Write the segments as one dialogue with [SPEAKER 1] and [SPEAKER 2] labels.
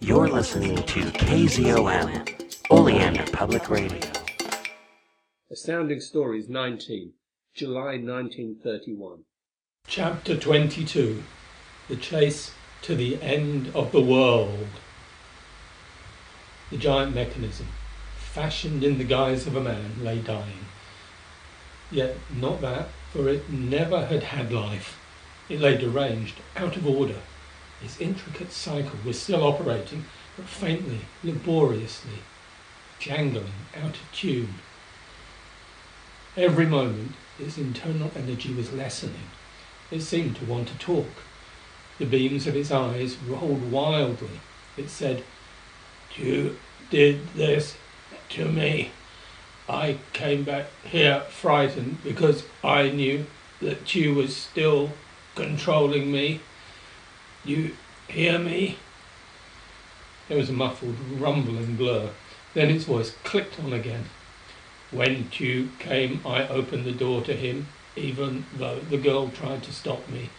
[SPEAKER 1] You're listening to KZOM, Oleander Public Radio.
[SPEAKER 2] Astounding Stories 19, July 1931.
[SPEAKER 3] Chapter 22 The Chase to the End of the World. The giant mechanism, fashioned in the guise of a man, lay dying. Yet not that, for it never had had life. It lay deranged, out of order. Its intricate cycle was still operating, but faintly, laboriously, jangling, out of tune. Every moment its internal energy was lessening. It seemed to want to talk. The beams of its eyes rolled wildly. It said, "You did this to me. I came back here frightened because I knew that Tugh was still controlling me. You hear me?" There was a muffled, rumbling blur. Then its voice clicked on again. When Tugh came I opened the door to him, even though the girl tried to stop me,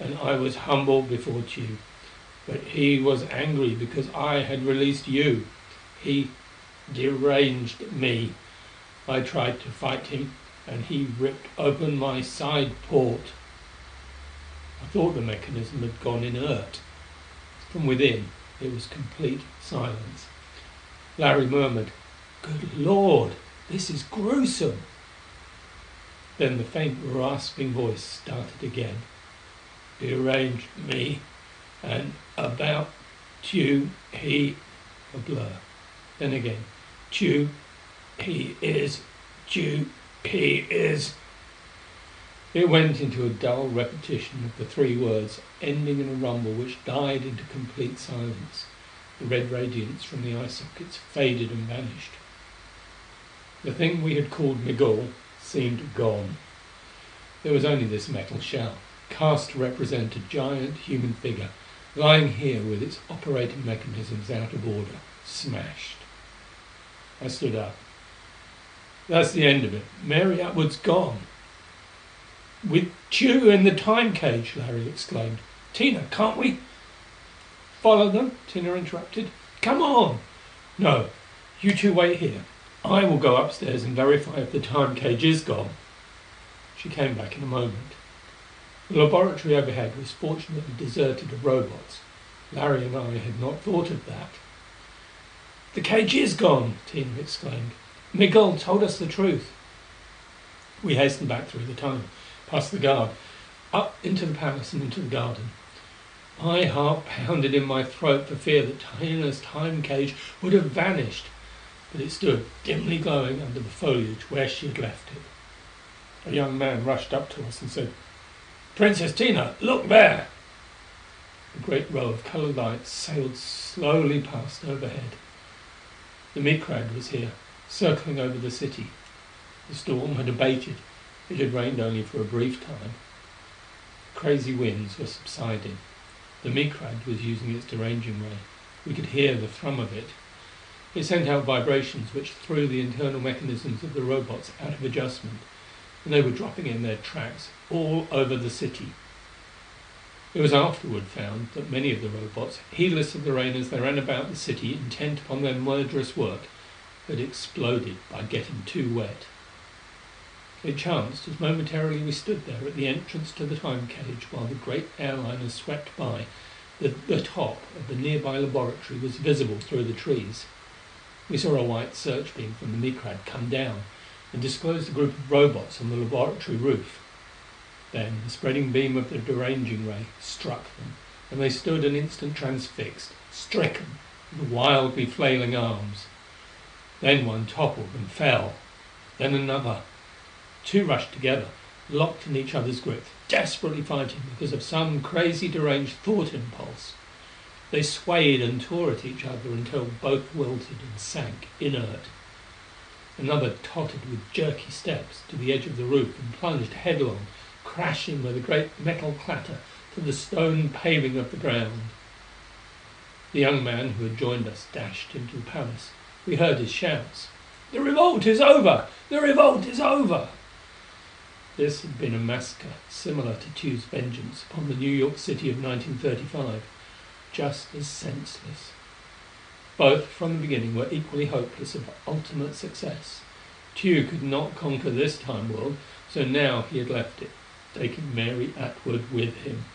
[SPEAKER 3] and I was humble before Tugh. But he was angry because I had released you. He deranged me. I tried to fight him, and he ripped open my side port. I thought the mechanism had gone inert. From within it was complete silence. Larry murmured, "Good Lord, this is gruesome!" Then the faint rasping voice started again. "Deranged me, and about Tugh he a blur. Then again, Tugh he is Tugh he is It went into a dull repetition of the three words, ending in a rumble which died into complete silence. The red radiance from the eye sockets faded and vanished. The thing we had called Migul seemed gone. There was only this metal shell, cast to represent a giant human figure, lying here with its operating mechanisms out of order, smashed. I stood up. "That's the end of it. Mary Atwood's gone." "With Tugh in the Time cage!" Larry exclaimed. "Tina, can't we "Follow them?" Tina interrupted. "Come on!" "No. You two wait here. I will go upstairs and verify if the Time cage is gone." She came back in a moment. The laboratory overhead was fortunately deserted of Robots. Larry and I had not thought of that. "The cage is gone!" Tina exclaimed. "Migul told us the truth." We hastened back through the tunnel, past the guard, up into the palace and into the garden. My heart pounded in my throat for fear that Tina's Time cage would have vanished, but it stood dimly glowing under the foliage where she had left it. A young man rushed up to us and said, "Princess Tina, look there!" A great row of colored lights sailed slowly past overhead. The Micrad was here, circling over the city. The storm had abated; it had rained only for a brief time. Crazy winds were subsiding. The Micrad was using its deranging ray; we could hear the thrum of it. It sent out vibrations which threw the internal mechanisms of the Robots out of adjustment, and they were dropping in their tracks all over the city. It was afterward found that many of the Robots, heedless of the rain as they ran about the city intent upon their murderous work, had exploded by getting too wet. It chanced, as momentarily we stood there at the entrance to the Time cage while the great airliner swept by, that the top of the nearby laboratory was visible through the trees. We saw a white search beam from the Micrad come down, and disclose a group of Robots on the laboratory roof. Then the spreading beam of the deranging ray struck them, and they stood an instant transfixed, stricken, with wildly flailing arms. Then one toppled and fell. Then another. Two rushed together, locked in each other's grip, desperately fighting because of some crazy deranged thought impulse. They swayed and tore at each other until both wilted and sank inert. Another tottered with jerky steps to the edge of the roof and plunged headlong, crashing with a great metal clatter to the stone paving of the ground. The young man who had joined us dashed into the palace. We heard his shouts. "The revolt is over! The revolt is over!" This had been a massacre similar to Tugh's vengeance upon the New York City of 1935, just as senseless, Both, from the beginning, were equally hopeless of ultimate success. Tugh could not conquer this Time world, so now he had left it, taking Mary Atwood with him.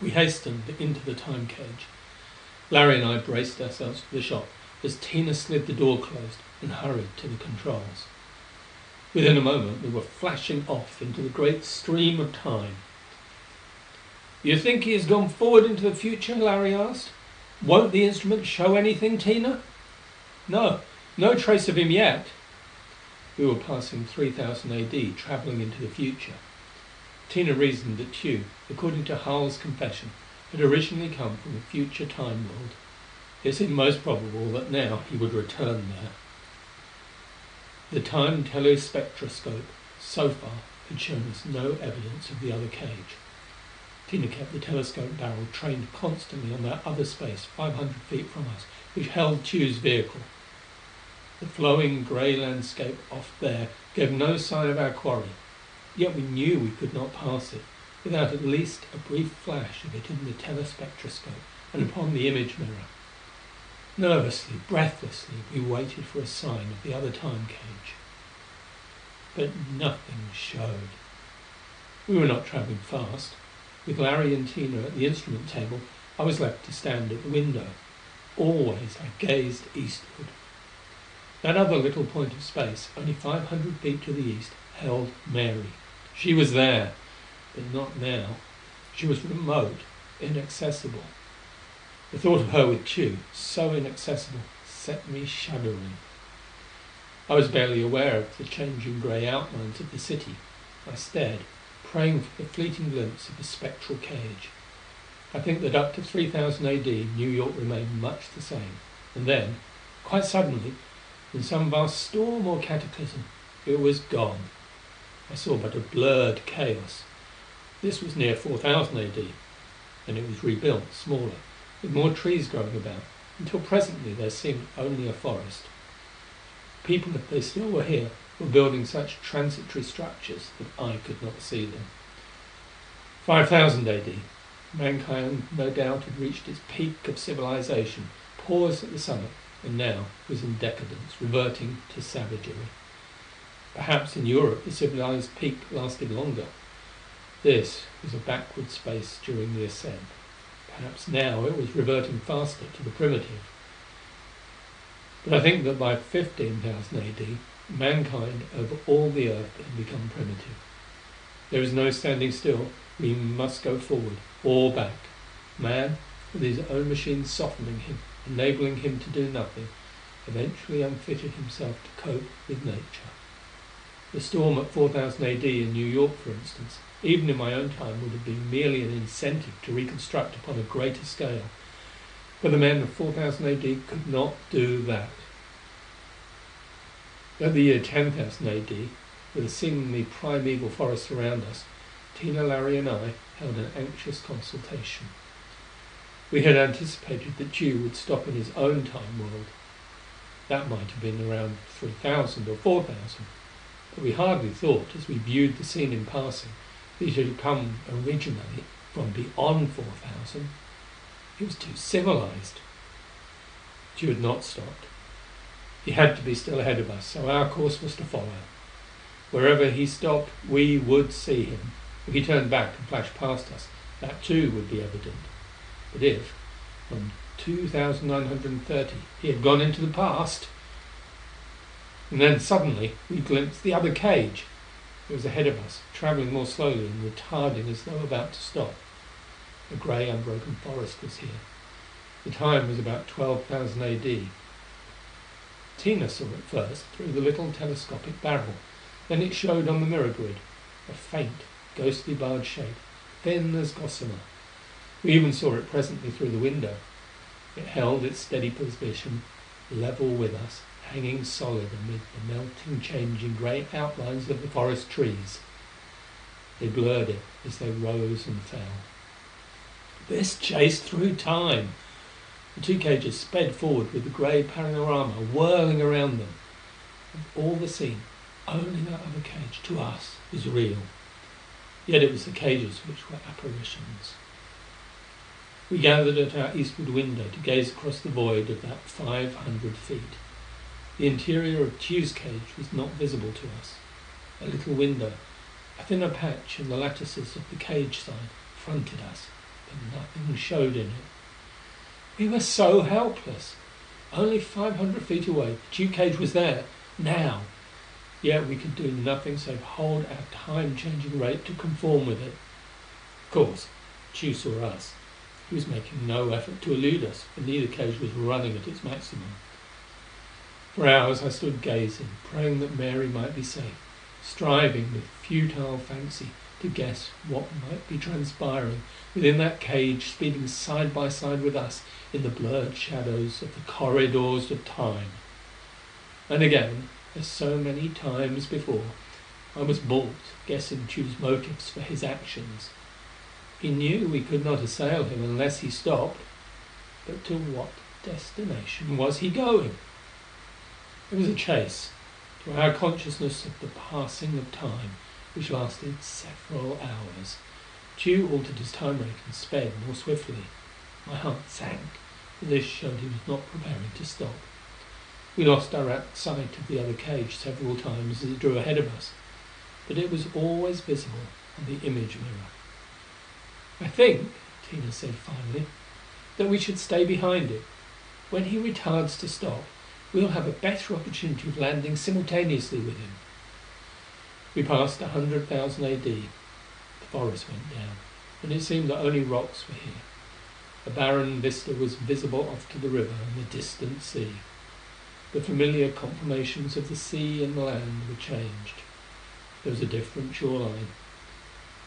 [SPEAKER 3] We hastened into the Time cage. Larry and I braced ourselves for the shock as Tina slid the door closed and hurried to the controls. Within a moment we were flashing off into the great stream of Time. "You think he has gone forward into the future?" Larry asked. "Won't the instrument show anything, Tina?" "No. No trace of him yet." We were passing 3000 A.D., traveling into the future. Tina reasoned that Tugh, according to Harl's confession, had originally come from a future Time world. It seemed most probable that now he would return there. The Time telespectroscope, so far, had shown us no evidence of the other cage. Tina kept the telescope barrel trained constantly on that other space, five hundred feet from us, which held Tugh's vehicle. The flowing grey landscape off there gave no sign of our quarry, yet we knew we could not pass it without at least a brief flash of it in the telespectroscope and upon the image mirror. Nervously, breathlessly, we waited for a sign of the other Time cage. But nothing showed. We were not traveling fast. With Larry and Tina at the instrument table, I was left to stand at the window. Always I gazed eastward. That other little point of space, only five hundred feet to the east, held Mary. She was there, but not now. She was remote, inaccessible. The thought of her with Tugh, so inaccessible, set me shuddering. I was barely aware of the changing grey outlines of the city. I stared, praying for the fleeting glimpse of a spectral cage. I think that up to 3000 A.D. New York remained much the same, and then, quite suddenly, in some vast storm or cataclysm, it was gone. I saw but a blurred chaos. This was near 4000 A.D. and it was rebuilt, smaller, with more trees growing about, until presently there seemed only a forest. People, if they still were here, were building such transitory structures that I could not see them. 5000 A.D. Mankind no doubt had reached its peak of civilization, paused at the summit, and now was in decadence, reverting to savagery. Perhaps in Europe the civilized peak lasted longer. This was a backward space during the ascent. Perhaps now it was reverting faster to the primitive. But I think that by 15,000 AD, mankind over all the earth had become primitive. There is no standing still. We must go forward or back. Man, with his own machines softening him, enabling him to do nothing, eventually unfitted himself to cope with nature. The storm at 4000 AD in New York, for instance, even in my own time would have been merely an incentive to reconstruct upon a greater scale. But the men of 4000 AD could not do that. At the year 10,000 AD, with a seemingly primeval forest around us, Tina, Larry and I held an anxious consultation. We had anticipated that Tugh would stop in his own time world. That might have been around 3000 or 4000. But we hardly thought, as we viewed the scene in passing, it had come originally from beyond 4000. He was too civilized. Tugh had not stopped. He had to be still ahead of us, so our course was to follow. Wherever he stopped, we would see him. If he turned back and flashed past us, that too would be evident. But if, from 2930, he had gone into the past... And then suddenly we glimpsed the other cage. It was ahead of us, traveling more slowly and retarding as though about to stop. A grey unbroken forest was here. The time was about 12,000 A.D. Tina saw it first through the little telescopic barrel. Then it showed on the mirror grid, a faint, ghostly barred shape, thin as gossamer. We even saw it presently through the window. It held its steady position, level with us, hanging solid amid the melting, changing grey outlines of the forest trees. They blurred it as they rose and fell. This chased through time. The two cages sped forward with the grey panorama whirling around them. Of all the scene, only that other cage, to us, was real. Yet it was the cages which were apparitions. We gathered at our eastward window to gaze across the void of that five hundred feet. The interior of Tugh's cage was not visible to us. A little window, a thinner patch in the lattices of the cage side, fronted us, but nothing showed in it. We were so helpless. Only five hundred feet away, Tugh cage was there, now. Yet we could do nothing save hold our time changing rate to conform with it. Of course, Tugh saw us. He was making no effort to elude us, for neither cage was running at its maximum. For hours I stood gazing, praying that Mary might be safe, striving with futile fancy to guess what might be transpiring within that cage speeding side by side with us in the blurred shadows of the corridors of time. And again, as so many times before, I was balked guessing Tugh's motives for his actions. He knew we could not assail him unless he stopped. But to what destination was he going? It was a chase, to our consciousness of the passing of time, which lasted several hours. Tugh altered his time rate and sped more swiftly. My heart sank, for this showed he was not preparing to stop. We lost direct sight of the other cage several times as it drew ahead of us, but it was always visible on the image mirror. "I think," Tina said finally, "that we should stay behind it. When he retards to stop, we'll have a better opportunity of landing simultaneously with him." We passed 100,000 AD. The forest went down, and it seemed that only rocks were here. A barren vista was visible off to the river and the distant sea. The familiar conformations of the sea and the land were changed. There was a different shoreline.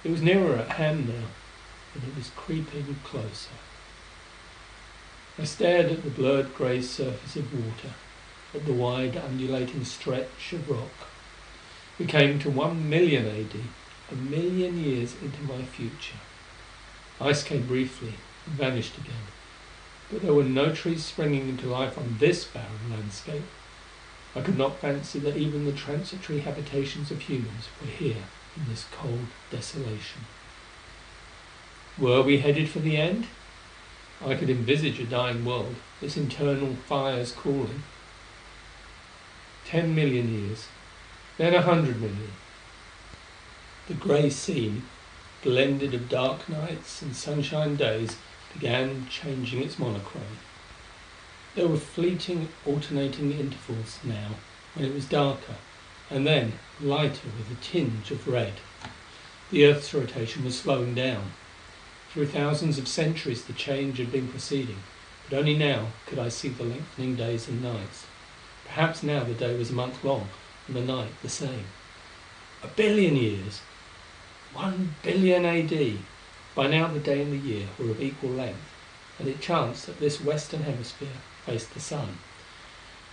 [SPEAKER 3] It was nearer at hand now and it was creeping closer. I stared at the blurred grey surface of water, at the wide undulating stretch of rock. We came to one million AD, a million years into my future. Ice came briefly and vanished again, but there were no trees springing into life on this barren landscape. I could not fancy that even the transitory habitations of humans were here in this cold desolation. Were we headed for the end? I could envisage a dying world, its internal fires cooling. Ten million years, then a hundred million. The grey scene, blended of dark nights and sunshine days, began changing its monochrome. There were fleeting alternating intervals now when it was darker, and then lighter with a tinge of red. The Earth's rotation was slowing down. Through thousands of centuries the change had been proceeding, but only now could I see the lengthening days and nights. Perhaps now the day was a month long, and the night the same. A billion years! One billion A.D. By now the day and the year were of equal length, and it chanced that this western hemisphere faced the sun.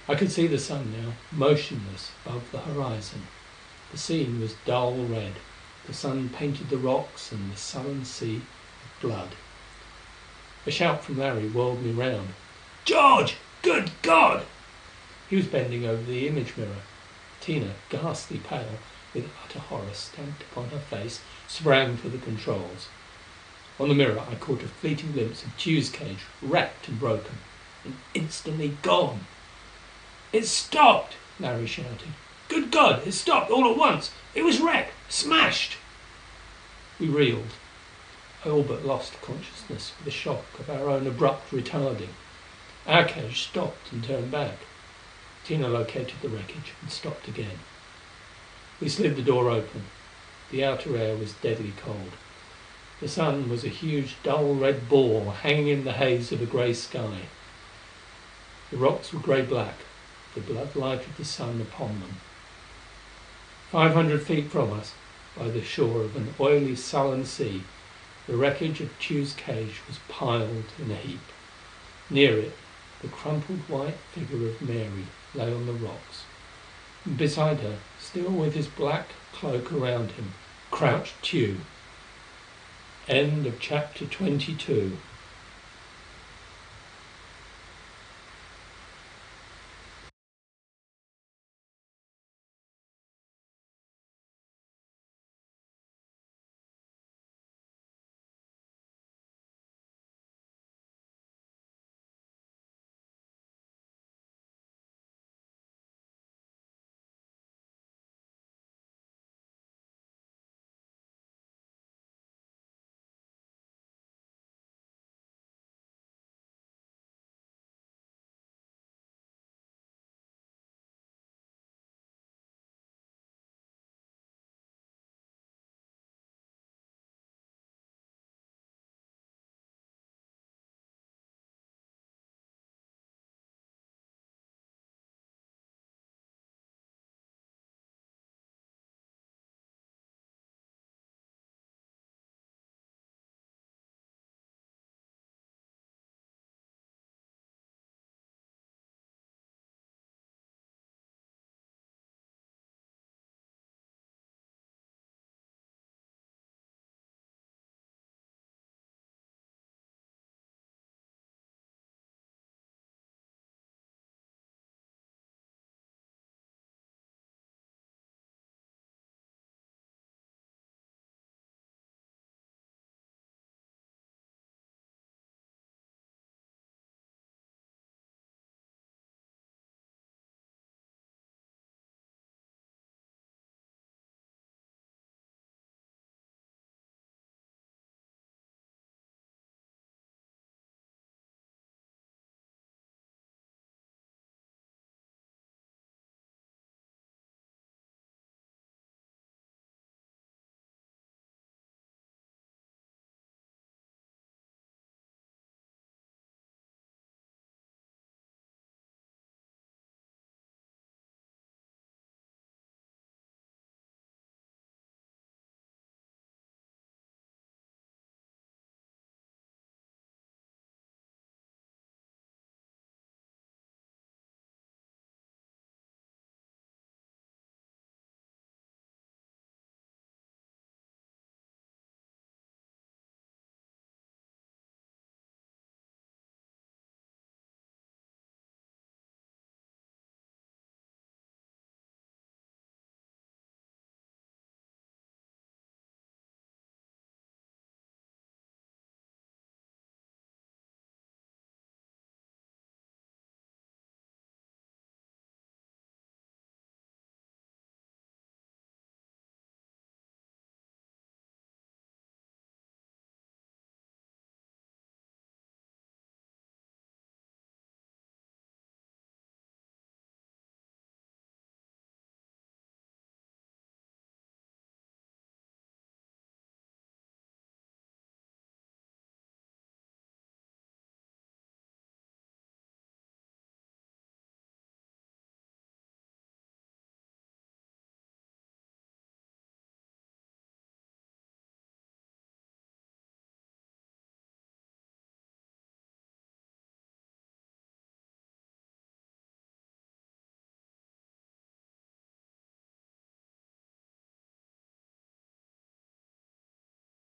[SPEAKER 3] I could see the sun now, motionless above the horizon. The scene was dull red; the sun painted the rocks and the sullen sea with blood. A shout from Larry whirled me round. "George! Good God!" He was bending over the image mirror. Tina, ghastly pale, with utter horror stamped upon her face, sprang for the controls. On the mirror I caught a fleeting glimpse of Tugh's cage, wrecked and broken and instantly gone. "It stopped!" Larry shouted. "Good God, it stopped all at once! It was wrecked smashed!" We reeled. I all but lost consciousness with the shock of our own abrupt retarding. Our cage stopped and turned back. Tina located the wreckage and stopped again. We slid the door open. The outer air was deadly cold. The sun was a huge dull red ball hanging in the haze of a grey sky. The rocks were grey black, the blood light of the sun upon them. Five hundred feet from us, by the shore of an oily sullen sea the wreckage of Tugh's cage was piled in a heap. Near it the crumpled white figure of Mary lay on the rocks. And beside her, still with his black cloak around him, crouched Tugh. End of chapter 22.